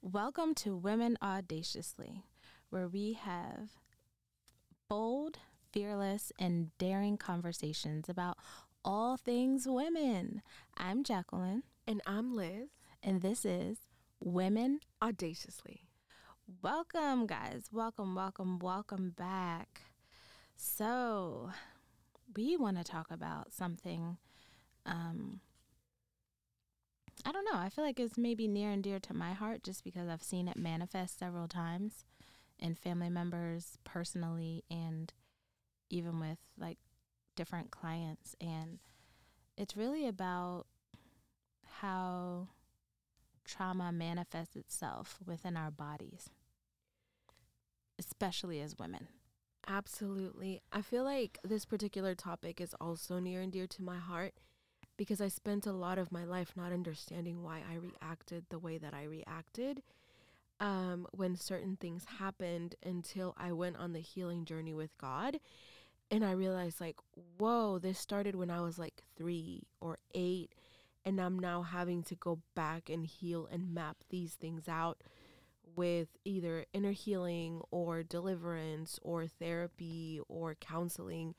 Welcome to Women Audaciously, where we have bold, fearless, and daring conversations about all things women. I'm Jacqueline, And I'm Liz. and this is Women. Audaciously. Welcome, guys. Welcome, welcome, welcome back. So, we want to talk about something. Um, I don't know. I feel like it's maybe near and dear to my heart just because I've seen it manifest several times in family members, personally, and even with like different clients. And it's really about how trauma manifests itself within our bodies, especially as women. Absolutely. I feel like this particular topic is also near and dear to my heart because I spent a lot of my life not understanding why I reacted the way that I reacted um, when certain things happened until I went on the healing journey with God. And I realized, like, whoa, this started when I was like three or eight. And I'm now having to go back and heal and map these things out with either inner healing or deliverance or therapy or counseling.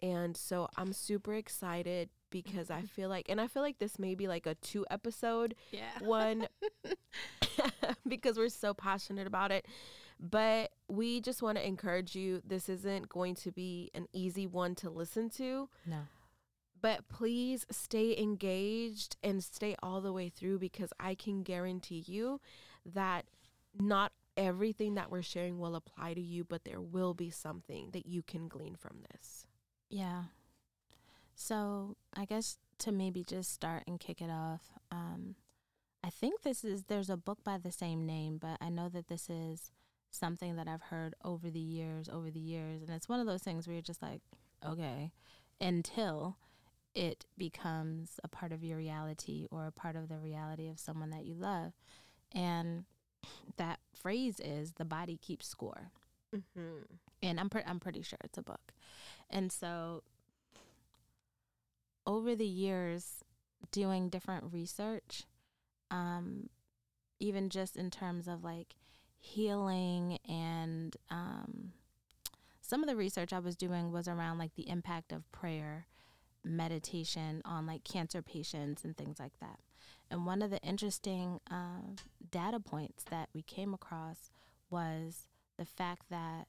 And so I'm super excited because I mm-hmm. feel like, and I feel like this may be like a two episode Yeah. one because we're so passionate about it. But we just want to encourage you. This isn't going to be an easy one to listen to, No. but please stay engaged and stay all the way through because I can guarantee you that not everything that we're sharing will apply to you, but there will be something that you can glean from this. Yeah. So I guess to maybe just start and kick it off, um, I think this is there's a book by the same name, but I know that this is something that I've heard over the years, over the years, and it's one of those things where you're just like, okay, until it becomes a part of your reality or a part of the reality of someone that you love, and that phrase is the body keeps score. And I'm pre- I'm pretty sure it's a book. And so over the years doing different research um even just in terms of like healing and um some of the research I was doing was around like the impact of prayer meditation on like cancer patients and things like that. And one of the interesting uh, data points that we came across was the fact that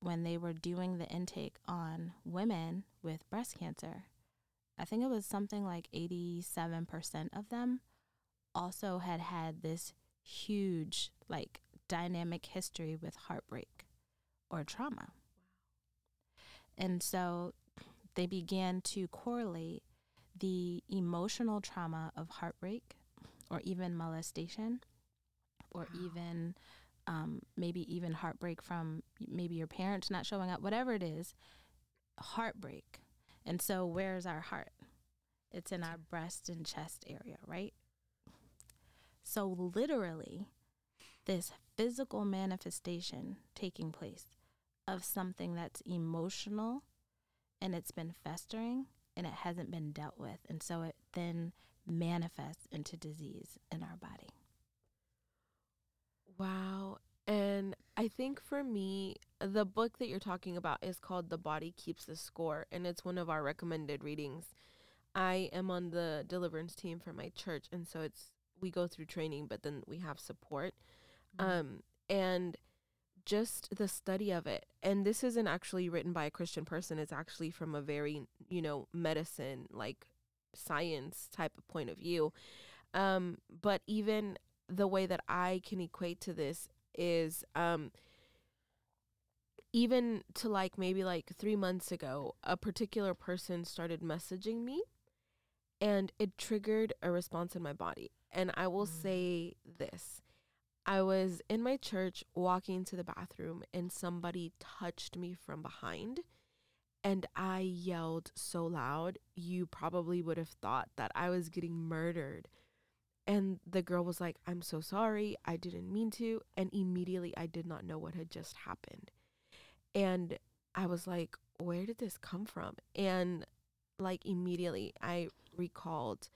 when they were doing the intake on women with breast cancer, I think it was something like 87% of them also had had this huge, like, dynamic history with heartbreak or trauma. And so they began to correlate the emotional trauma of heartbreak or even molestation or even um, maybe even heartbreak from maybe your parents not showing up, whatever it is, heartbreak. And so, where's our heart? It's in our breast and chest area, right? So, literally, this physical manifestation taking place of something that's emotional and it's been festering and it hasn't been dealt with. And so, it then manifests into disease in our body. Wow. And I think for me, the book that you're talking about is called The Body Keeps the Score, and it's one of our recommended readings. I am on the deliverance team for my church, and so it's we go through training, but then we have support. Um, and just the study of it. And this isn't actually written by a Christian person, it's actually from a very, you know, medicine, like science type of point of view. Um, but even the way that I can equate to this is um even to like maybe like 3 months ago a particular person started messaging me and it triggered a response in my body. And I will say this. I was in my church walking to the bathroom and somebody touched me from behind and I yelled so loud you probably would have thought that I was getting murdered and the girl was like, I'm so sorry. I didn't mean to. And immediately I did not know what had just happened. And I was like, where did this come from? And like immediately I recalled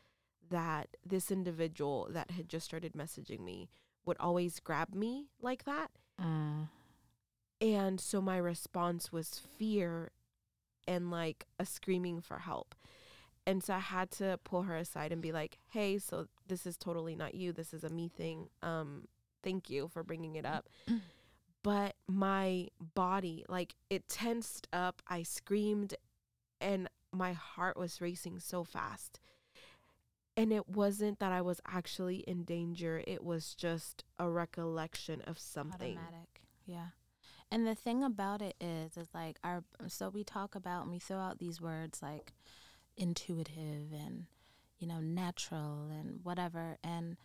that this individual that had just started messaging me would always grab me like that. Mm. And so my response was fear and like a screaming for help. And so I had to pull her aside and be like, "Hey, so this is totally not you. This is a me thing. Um thank you for bringing it up." but my body like it tensed up. I screamed and my heart was racing so fast. And it wasn't that I was actually in danger. It was just a recollection of something. Automatic. Yeah. And the thing about it is, is like our, so we talk about and we throw out these words like intuitive and, you know, natural and whatever. And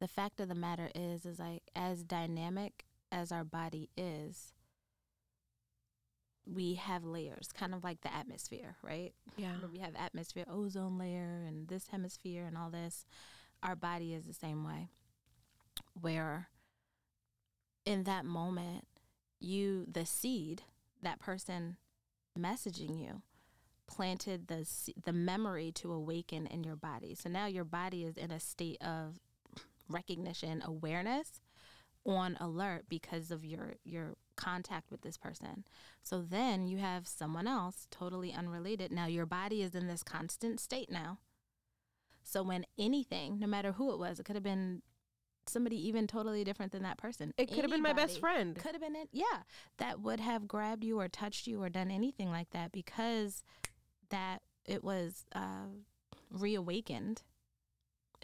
the fact of the matter is, is like as dynamic as our body is, we have layers, kind of like the atmosphere, right? Yeah. We have atmosphere, ozone layer, and this hemisphere, and all this. Our body is the same way, where in that moment, you, the seed, that person messaging you, planted the the memory to awaken in your body. So now your body is in a state of recognition, awareness, on alert because of your your contact with this person. So then you have someone else totally unrelated. Now your body is in this constant state now. So when anything, no matter who it was, it could have been somebody even totally different than that person. It could have been my best friend. Could have been it. Yeah. That would have grabbed you or touched you or done anything like that because that it was uh, reawakened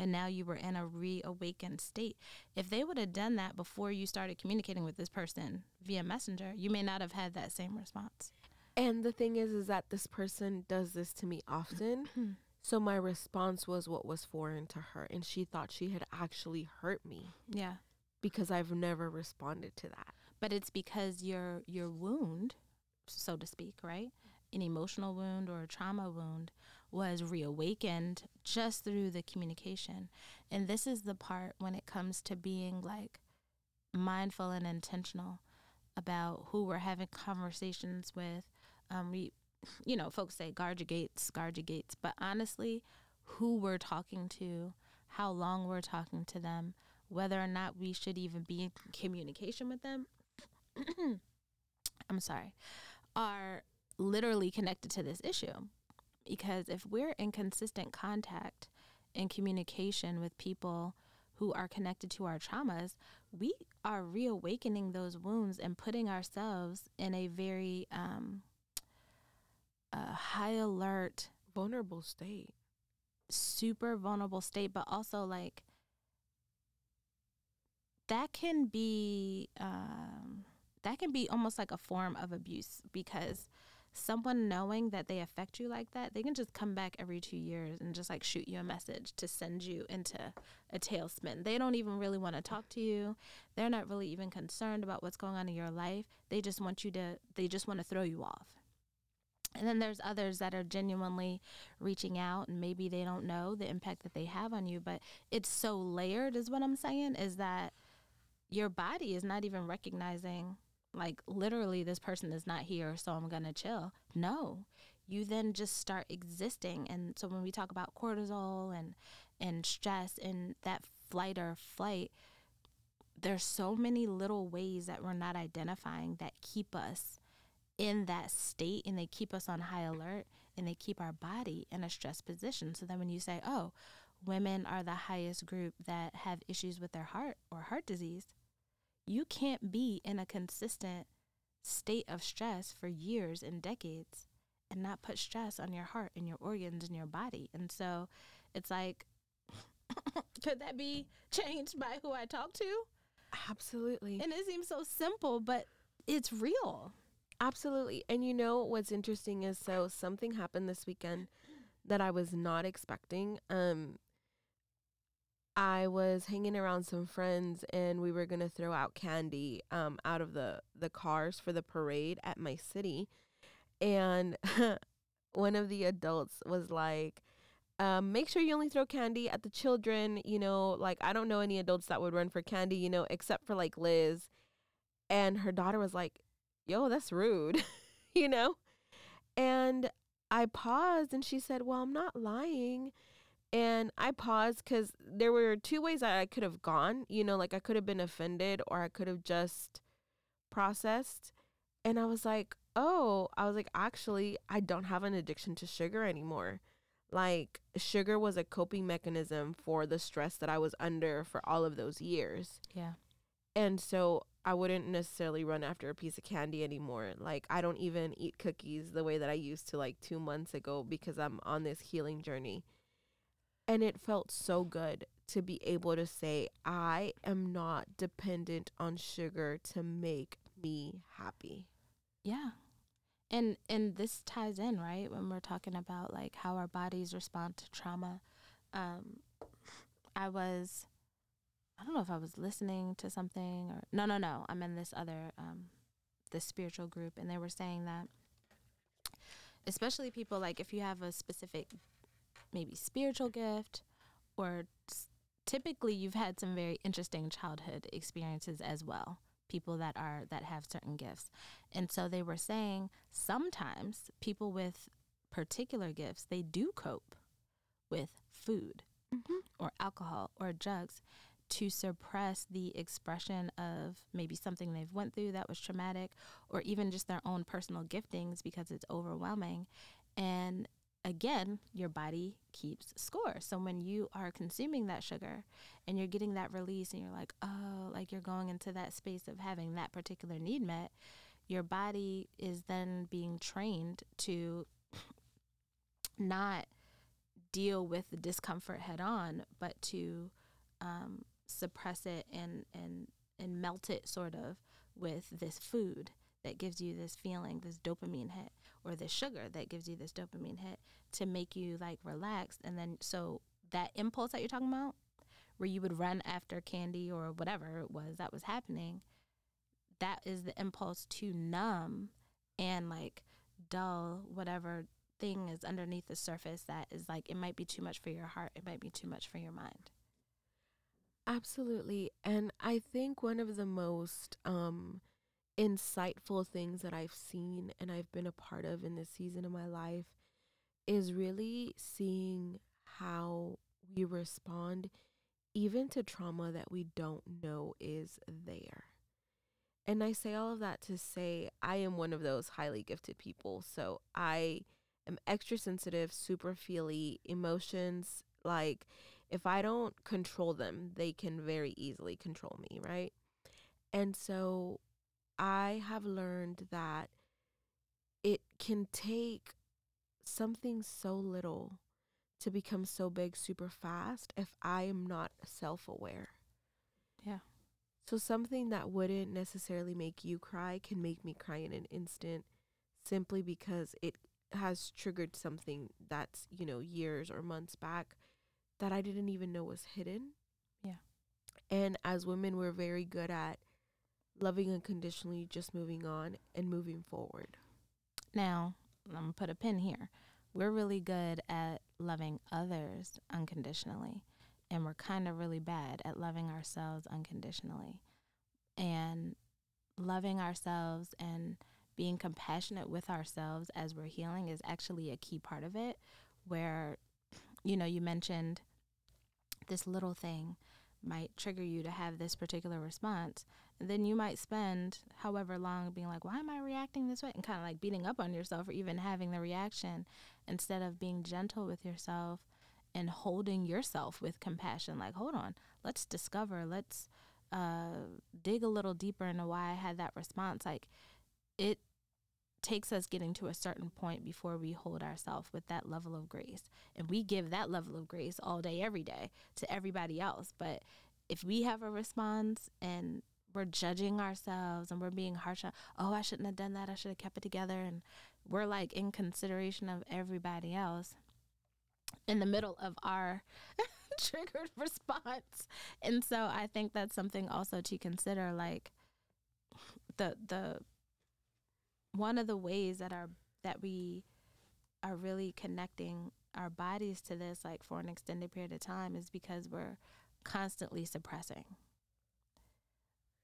and now you were in a reawakened state. If they would have done that before you started communicating with this person via messenger, you may not have had that same response. And the thing is, is that this person does this to me often. so my response was what was foreign to her. And she thought she had actually hurt me Yeah. because I've never responded to that. But it's because your your wound, so to speak, right? An emotional wound or a trauma wound was reawakened just through the communication. And this is the part when it comes to being like mindful and intentional about who we're having conversations with. Um, we, you know, folks say guard your gates, guard your gates, but honestly, who we're talking to, how long we're talking to them, whether or not we should even be in communication with them. I'm sorry, are literally connected to this issue. Because if we're in consistent contact and communication with people who are connected to our traumas, we are reawakening those wounds and putting ourselves in a very um, uh, high alert, Vulnerable state. super vulnerable state, but also like that can be um, that can be almost like a form of abuse because someone knowing that they affect you like that, they can just come back every two years and just like shoot you a message to send you into a tailspin. They don't even really want to talk to you. They're not really even concerned about what's going on in your life. They just want you to, they just want to throw you off. And then there's others that are genuinely reaching out and maybe they don't know the impact that they have on you, but it's so layered, is what I'm saying, is that your body is not even recognizing like literally this person is not here so i'm gonna chill. No. You then just start existing. And so when we talk about cortisol and and stress and that flight or flight there's so many little ways that we're not identifying that keep us in that state and they keep us on high alert and they keep our body in a stress position. So then when you say oh women are the highest group that have issues with their heart or heart disease you can't be in a consistent state of stress for years and decades and not put stress on your heart and your organs and your body. And so it's like, could that be changed by who I talk to? Absolutely. And it seems so simple, but it's real. Absolutely. And you know what's interesting is so something happened this weekend that I was not expecting. Um I was hanging around some friends and we were going to throw out candy um out of the the cars for the parade at my city. And one of the adults was like um, make sure you only throw candy at the children. You know, like I don't know any adults that would run for candy, you know, except for like Liz. And her daughter was like, yo, that's rude, you know? And I paused and she said, well, I'm not lying. And I paused because there were two ways that I could have gone. You know, like I could have been offended or I could have just processed. And I was like, oh, I was like, actually, I don't have an addiction to sugar anymore. Like, sugar was a coping mechanism for the stress that I was under for all of those years. Yeah. And so I wouldn't necessarily run after a piece of candy anymore. Like, I don't even eat cookies the way that I used to like two months ago because I'm on this healing journey. And it felt so good to be able to say, I am not dependent on sugar to make me happy. Yeah. And and this ties in, right? When we're talking about like how our bodies respond to trauma. Um I was I don't know if I was listening to something or no no no. I'm in this other um this spiritual group and they were saying that especially people like if you have a specific maybe spiritual gift or typically you've had some very interesting childhood experiences as well people that are that have certain gifts and so they were saying sometimes people with particular gifts they do cope with food mm-hmm. or alcohol or drugs to suppress the expression of maybe something they've went through that was traumatic or even just their own personal giftings because it's overwhelming and again, your body keeps score. So when you are consuming that sugar and you're getting that release and you're like, oh, like you're going into that space of having that particular need met, your body is then being trained to not deal with the discomfort head on, but to um, suppress it and, and, and melt it sort of with this food that gives you this feeling, this dopamine hit, or this sugar that gives you this dopamine hit to make you like relaxed. And then, so that impulse that you're talking about, where you would run after candy or whatever it was that was happening, that is the impulse to numb and like dull whatever thing is underneath the surface that is like, it might be too much for your heart, it might be too much for your mind. Absolutely. And I think one of the most um insightful things that I've seen and I've been a part of in this season of my life is really seeing how we respond even to trauma that we don't know is there. And I say all of that to say I am one of those highly gifted people. So I am extra sensitive, super feely, emotions like if I don't control them, they can very easily control me, right? And so I have learned that it can take something so little to become so big super fast if I am not self aware. Yeah. So something that wouldn't necessarily make you cry can make me cry in an instant simply because it has triggered something that's, you know, years or months back that I didn't even know was hidden. Yeah. And as women, we're very good at loving unconditionally, just moving on and moving forward. Now, I'm going to put a pin here. We're really good at loving others unconditionally, and we're kind of really bad at loving ourselves unconditionally. And loving ourselves and being compassionate with ourselves as we're healing is actually a key part of it. Where, you know, you mentioned this little thing might trigger you to have this particular response then you might spend however long being like, why am I reacting this way? And kind of like beating up on yourself or even having the reaction instead of being gentle with yourself and holding yourself with compassion. Like, hold on, let's discover, let's uh, dig a little deeper into why I had that response. Like, it takes us getting to a certain point before we hold ourselves with that level of grace. And we give that level of grace all day, every day to everybody else. But if we have a response and we're judging ourselves and we're being harsh on, oh, I shouldn't have done that. I should have kept it together. And we're like in consideration of everybody else in the middle of our triggered response. And so I think that's something also to consider like the the one of the ways that our that we are really connecting our bodies to this like for an extended period of time is because we're constantly suppressing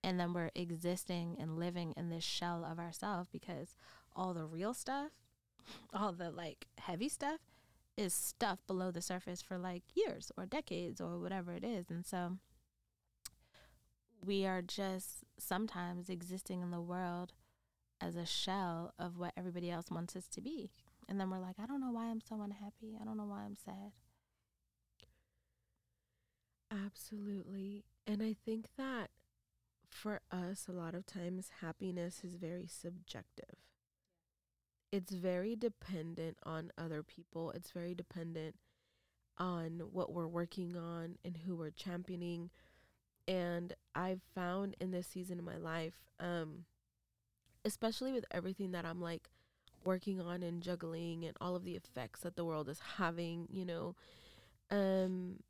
and then we're existing and living in this shell of ourselves because all the real stuff all the like heavy stuff is stuff below the surface for like years or decades or whatever it is. And so we are just sometimes existing in the world as a shell of what everybody else wants us to be. And then we're like, I don't know why I'm so unhappy. I don't know why I'm sad. Absolutely. And I think that for us, a lot of times, happiness is very subjective. It's very dependent on other people, it's very dependent on what we're working on and who we're championing. And I've found in this season of my life, um, especially with everything that I'm like working on and juggling and all of the effects that the world is having, you know, um,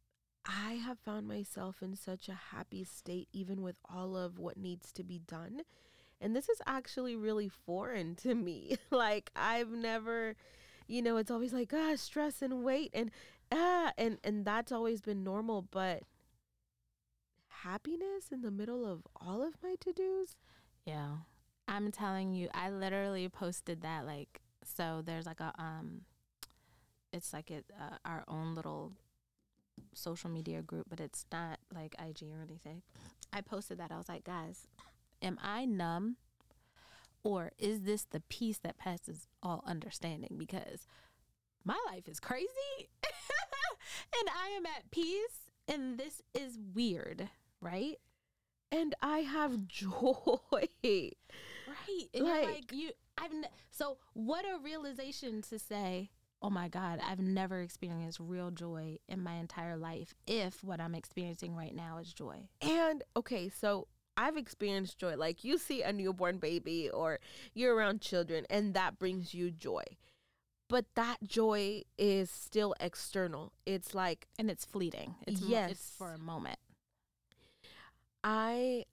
I have found myself in such a happy state, even with all of what needs to be done. And this is actually really foreign to me. like, I've never, you know, it's always like, ah, stress and weight and, ah, and, and that's always been normal. But happiness in the middle of all of my to dos. Yeah. I'm telling you, I literally posted that like so there's like a um it's like it uh, our own little social media group, but it's not like IG or anything. I posted that. I was like, guys, am I numb or is this the peace that passes all understanding because my life is crazy and I am at peace and this is weird, right? And I have joy. Right. And like, like you I've so what a realization to say, "Oh my god, I've never experienced real joy in my entire life if what I'm experiencing right now is joy." And okay, so I've experienced joy. Like you see a newborn baby or you're around children and that brings you joy. But that joy is still external. It's like and it's fleeting. It's yes. Mo- it's for a moment. I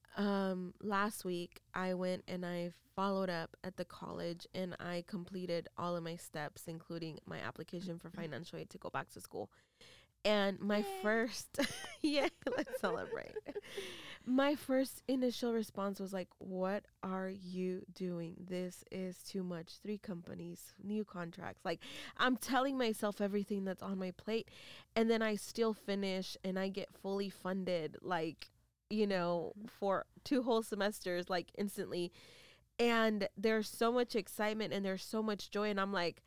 last week I went and I followed up at the college and I completed all of my steps including my application for mm-hmm. financial aid to go back to school. And my Yay. first yeah, let's celebrate. my first initial response was like, "What are you doing? This is too much. Three companies, new contracts. Like I'm telling myself everything that's on my plate and then I still finish and I get fully funded like you know, for two whole semesters, like instantly. And there's so much excitement and there's so much joy. And I'm like,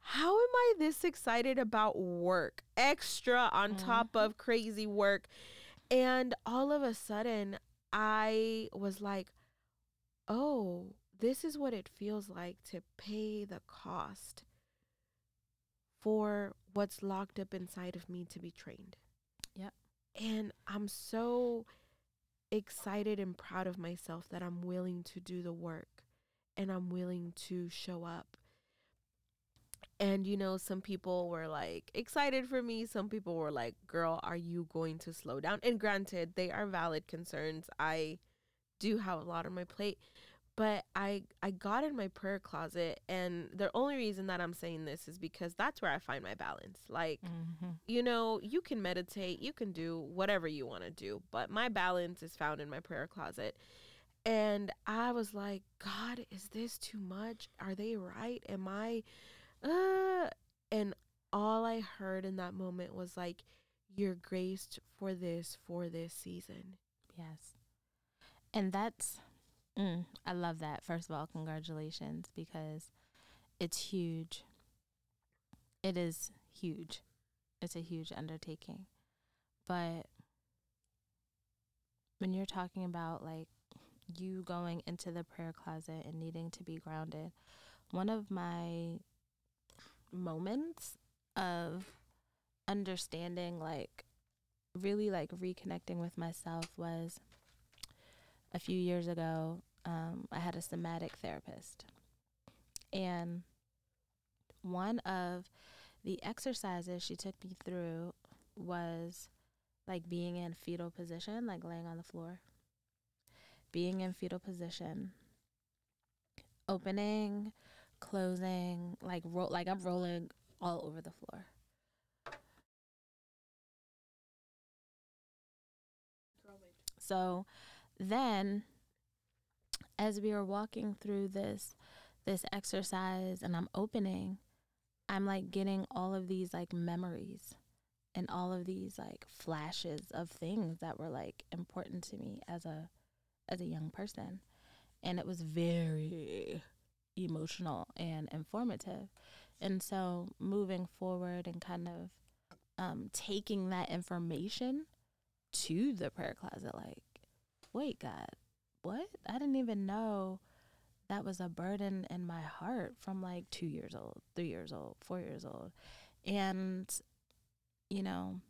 how am I this excited about work? Extra on mm-hmm. top of crazy work. And all of a sudden, I was like, oh, this is what it feels like to pay the cost for what's locked up inside of me to be trained. Yep. And I'm so excited and proud of myself that I'm willing to do the work and I'm willing to show up. And you know, some people were like excited for me. Some people were like, "Girl, are you going to slow down?" And granted, they are valid concerns. I do have a lot on my plate, but I I got in my prayer closet and the only reason that I'm saying this is because that's where I find my balance. Like, mm-hmm. you know, you can meditate, you can do whatever you want to do, but my balance is found in my prayer closet. And I was like, God, is this too much? Are they right? Am I uh and all I heard in that moment was like you're graced for this for this season. Yes. And that's Mm, I love that. First of all, congratulations because it's huge. It is huge. It's a huge undertaking. But when you're talking about like you going into the prayer closet and needing to be grounded, one of my moments of understanding like really like reconnecting with myself was a few years ago, um, I had a somatic therapist. And one of the exercises she took me through was like being in fetal position, like laying on the floor, being in fetal position, opening, closing, like roll, like I'm rolling all over the floor. So then as we were walking through this this exercise and I'm opening, I'm like getting all of these like memories and all of these like flashes of things that were like important to me as a as a young person. And it was very emotional and informative. And so moving forward and kind of um, taking that information to the prayer closet like wait god what? I didn't even know that was a burden in my heart from like two years old three years old four years old. And you know,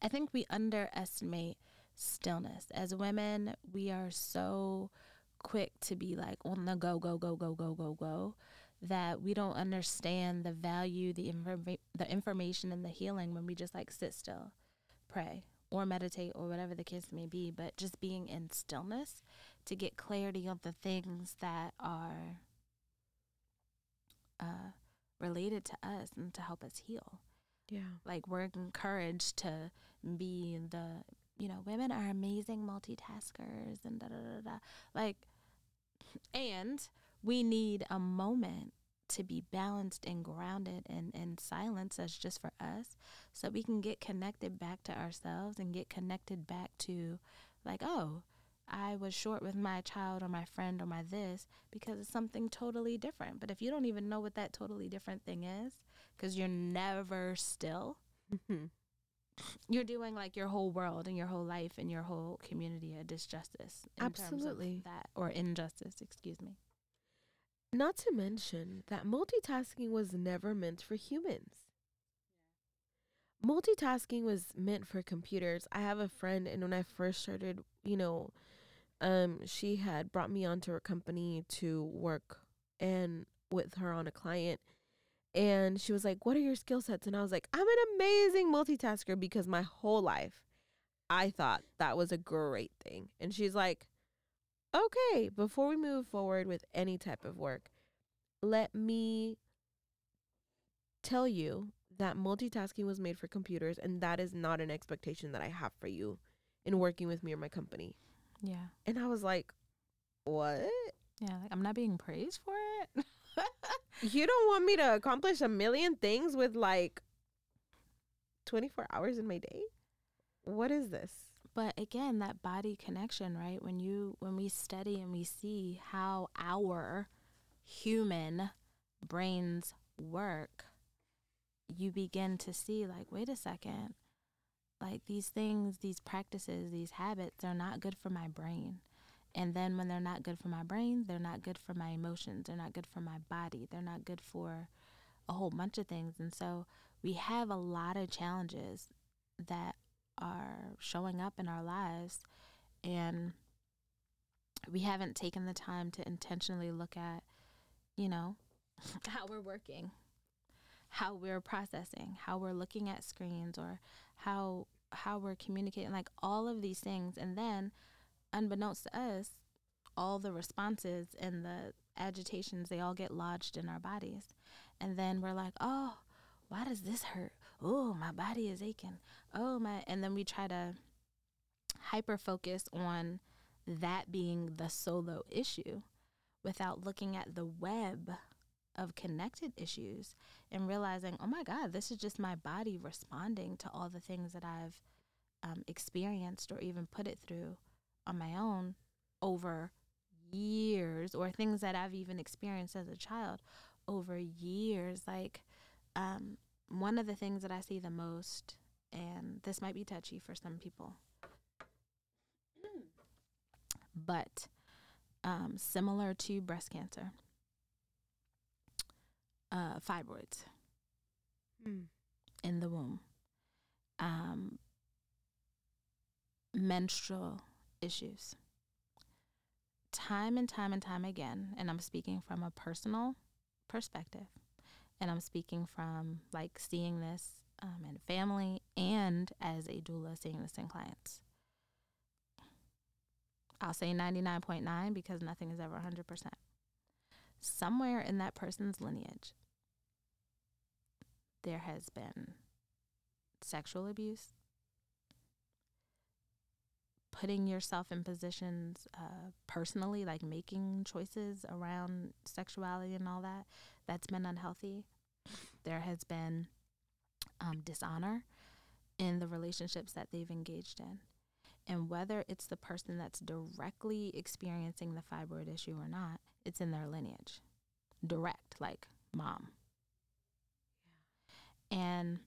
I think we underestimate stillness. As women, we are so quick to be like on the go, go, go, go, go, go, go, that we don't understand the value, the informa- the information, and the healing when we just like sit still, pray, or meditate, or whatever the case may be. But just being in stillness to get clarity on the things that are uh, related to us and to help us heal. Yeah. Like we're encouraged to be the, you know, women are amazing multitaskers and da da da da. Like, and we need a moment to be balanced and grounded and in silence that's just for us so we can get connected back to ourselves and get connected back to like oh i was short with my child or my friend or my this because it's something totally different but if you don't even know what that totally different thing is because you're never still. Mm-hmm. You're doing like your whole world and your whole life and your whole community a disjustice. Absolutely. that or injustice, excuse me. Not to mention that multitasking was never meant for humans. Multitasking was meant for computers. I have a friend, and when I first started, you know, um, she had brought me onto her company to work and with her on a client and she was like, What are your skill sets? And I was like, I'm an amazing multitasker because my whole life I thought that was a great thing. And she's like, Okay, before we move forward with any type of work, let me tell you that multitasking was made for computers and that is not an expectation that I have for you in working with me or my company. Yeah. And I was like, What? Yeah, like I'm not being praised for it. you don't want me to accomplish a million things with like 24 hours in my day? What is this? But again, that body connection, right? When you when we study and we see how our human brains work, you begin to see like, wait a second. Like these things, these practices, these habits are not good for my brain. And then when they're not good for my brain, they're not good for my emotions, they're not good for my body, they're not good for a whole bunch of things. And so we have a lot of challenges that are showing up in our lives and we haven't taken the time to intentionally look at, you know, how we're working, how we're processing, how we're looking at screens or how how we're communicating like all of these things and then unbeknownst to us, all the responses and the agitations, they all get lodged in our bodies. And then we're like, oh, why does this hurt? Oh, my body is aching. Oh, my. And then we try to hyper focus on that being the solo issue without looking at the web of connected issues and realizing, oh my God, this is just my body responding to all the things that I've um, experienced or even put it through on my own over years or things that I've even experienced as a child over years. Like, um, one of the things that I see the most, and this might be touchy for some people, but um, similar to breast cancer, uh, fibroids mm. in the womb, um, menstrual issues. Time and time and time again, and I'm speaking from a personal perspective, and I'm speaking from like seeing this um, in family and as a doula seeing this in clients. I'll say 99.9 because nothing is ever 100%. Somewhere in that person's lineage, there has been sexual abuse, putting yourself in positions uh, personally, like making choices around sexuality and all that, that's been unhealthy. there has been um, dishonor in the relationships that they've engaged in. And whether it's the person that's directly experiencing the fibroid issue or not, it's in their lineage. Direct, like mom. Yeah. And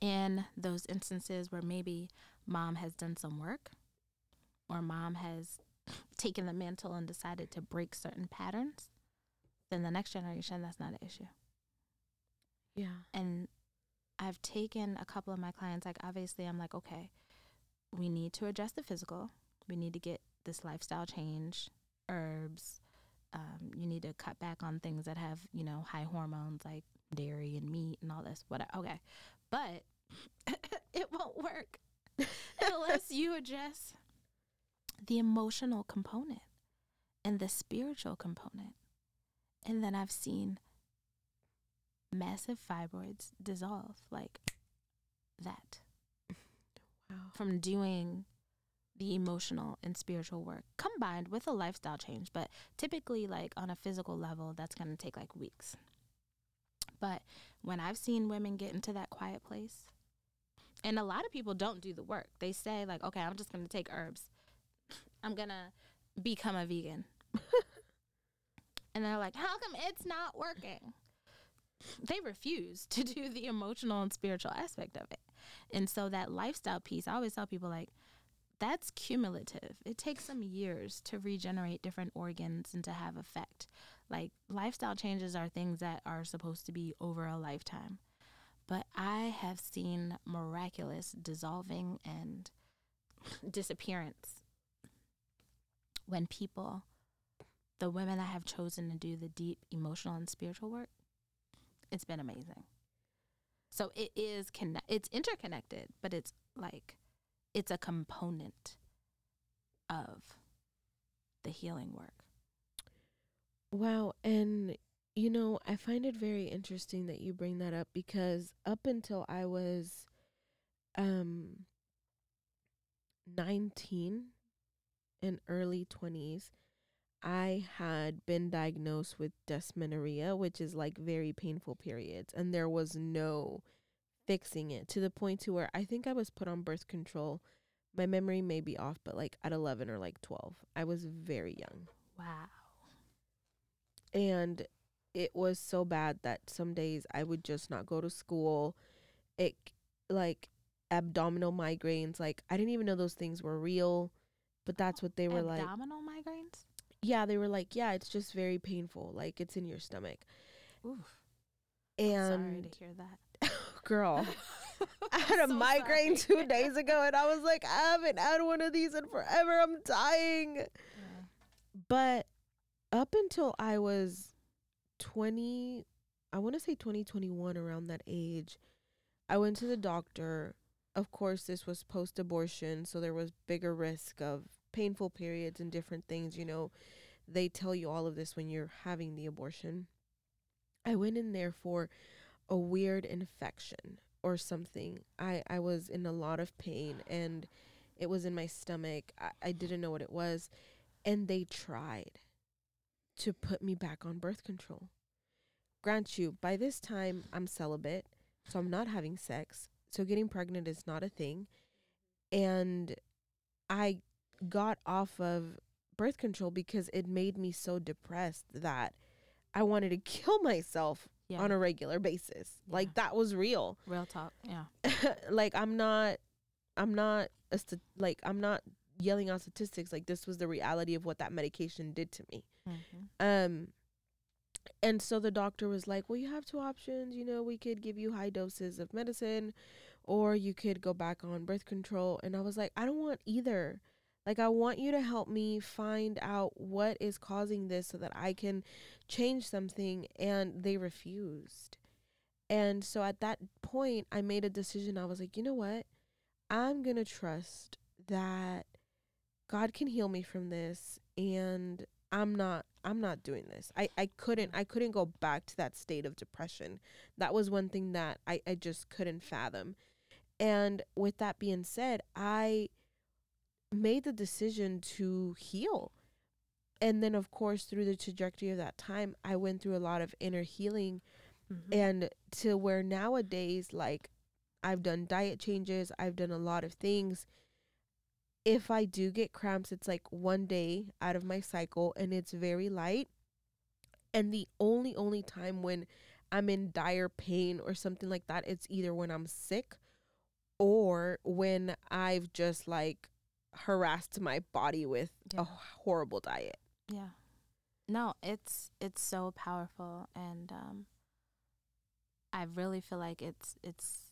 in those instances where maybe mom has done some work or mom has taken the mantle and decided to break certain patterns, then the next generation, that's not an issue. Yeah. And I've taken a couple of my clients, like, obviously, I'm like, okay, we need to address the physical. We need to get this lifestyle change, herbs. Um, you need to cut back on things that have, you know, high hormones like dairy and meat and all this, whatever. Okay. But it won't work unless you address the emotional component and the spiritual component. And then I've seen massive fibroids dissolve like that. Wow. From doing the emotional and spiritual work combined with a lifestyle change. But typically, like on a physical level, that's going to take like weeks. But when I've seen women get into that quiet place, and a lot of people don't do the work, they say, like, okay, I'm just going to take herbs, I'm going to become a vegan. and they're like, how come it's not working? They refuse to do the emotional and spiritual aspect of it. And so that lifestyle piece, I always tell people like that's cumulative. It takes some years to regenerate different organs and to have effect. Like lifestyle changes are things that are supposed to be over a lifetime. But I have seen miraculous dissolving and disappearance when people, the women that have chosen to do the deep emotional and spiritual work, it's been amazing. So it is conne- it's interconnected, but it's like it's a component of the healing work. Wow, and you know, I find it very interesting that you bring that up because up until I was um 19 and early 20s, I had been diagnosed with dysmenorrhea, which is like very painful periods, and there was no fixing it to the point to where I think I was put on birth control. My memory may be off, but like at 11 or like 12. I was very young. Wow. And it was so bad that some days I would just not go to school. It like abdominal migraines, like I didn't even know those things were real, but that's what they were abdominal like. Abdominal migraines? Yeah, they were like, yeah, it's just very painful. Like it's in your stomach. Oof. And sorry to hear that. girl, I had a so migraine sorry. two days ago and I was like, I haven't had one of these in forever. I'm dying. Yeah. But up until I was 20, I want to say 2021, around that age, I went to the doctor. Of course, this was post abortion, so there was bigger risk of painful periods and different things, you know, they tell you all of this when you're having the abortion. I went in there for a weird infection or something. I, I was in a lot of pain and it was in my stomach. I, I didn't know what it was. And they tried to put me back on birth control. Grant you, by this time, I'm celibate, so I'm not having sex. So getting pregnant is not a thing. And I got off of birth control because it made me so depressed that I wanted to kill myself yeah. on a regular basis. Yeah. Like that was real. Real talk. Yeah. like I'm not I'm not a st- like I'm not yelling out statistics like this was the reality of what that medication did to me. Mm-hmm. Um and so the doctor was like, "Well, you have two options, you know, we could give you high doses of medicine or you could go back on birth control." And I was like, "I don't want either." Like, I want you to help me find out what is causing this so that I can change something. And they refused. And so at that point, I made a decision. I was like, you know what? I'm going to trust that God can heal me from this. And I'm not I'm not doing this. I, I couldn't I couldn't go back to that state of depression. That was one thing that I, I just couldn't fathom. And with that being said, I made the decision to heal. And then, of course, through the trajectory of that time, I went through a lot of inner healing Mhm. and to where nowadays like I've done diet changes, I've done a lot of things. If I do get cramps, it's like one day out of my cycle and it's very light. And the only only time when I'm in dire pain or something like that, it's either when I'm sick or when I've just like harassed my body with Yeah. a horrible diet. Yeah. No, it's it's so powerful and um I really feel like it's it's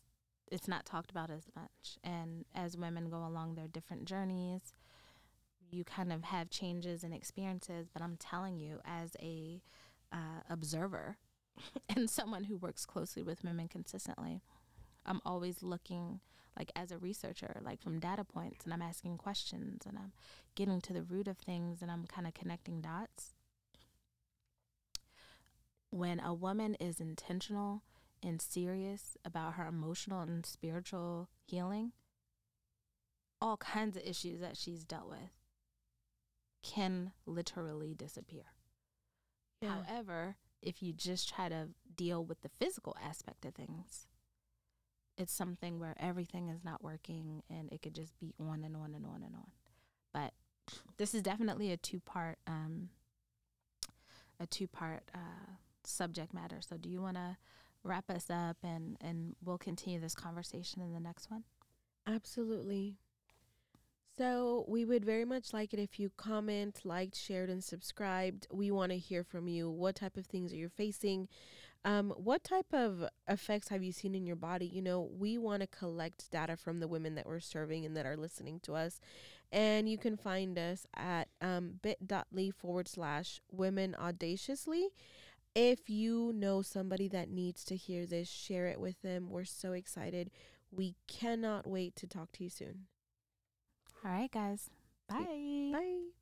it's not talked about as much and as women go along their different journeys you kind of have changes and experiences but I'm telling you as a uh, observer and someone who works closely with women consistently I'm always looking like as a researcher like from data points and I'm asking questions and I'm getting to the root of things and I'm kind of connecting dots. When a woman is intentional and serious about her emotional and spiritual healing, all kinds of issues that she's dealt with can literally disappear. However, if you just try to deal with the physical aspect of things, it's something where everything is not working and it could just be on and on and on and on. But this is definitely a two part um a two part uh subject matter. So do you want to wrap us up and and we'll continue this conversation in the next one? Absolutely. So, we would very much like it if you comment, liked, shared, and subscribed. We want to hear from you. What type of things are you facing? Um, what type of effects have you seen in your body? You know, we want to collect data from the women that we're serving and that are listening to us. And you can find us at um, bit.ly forward slash women audaciously. If you know somebody that needs to hear this, share it with them. We're so excited. We cannot wait to talk to you soon. All right, guys. Bye. Bye.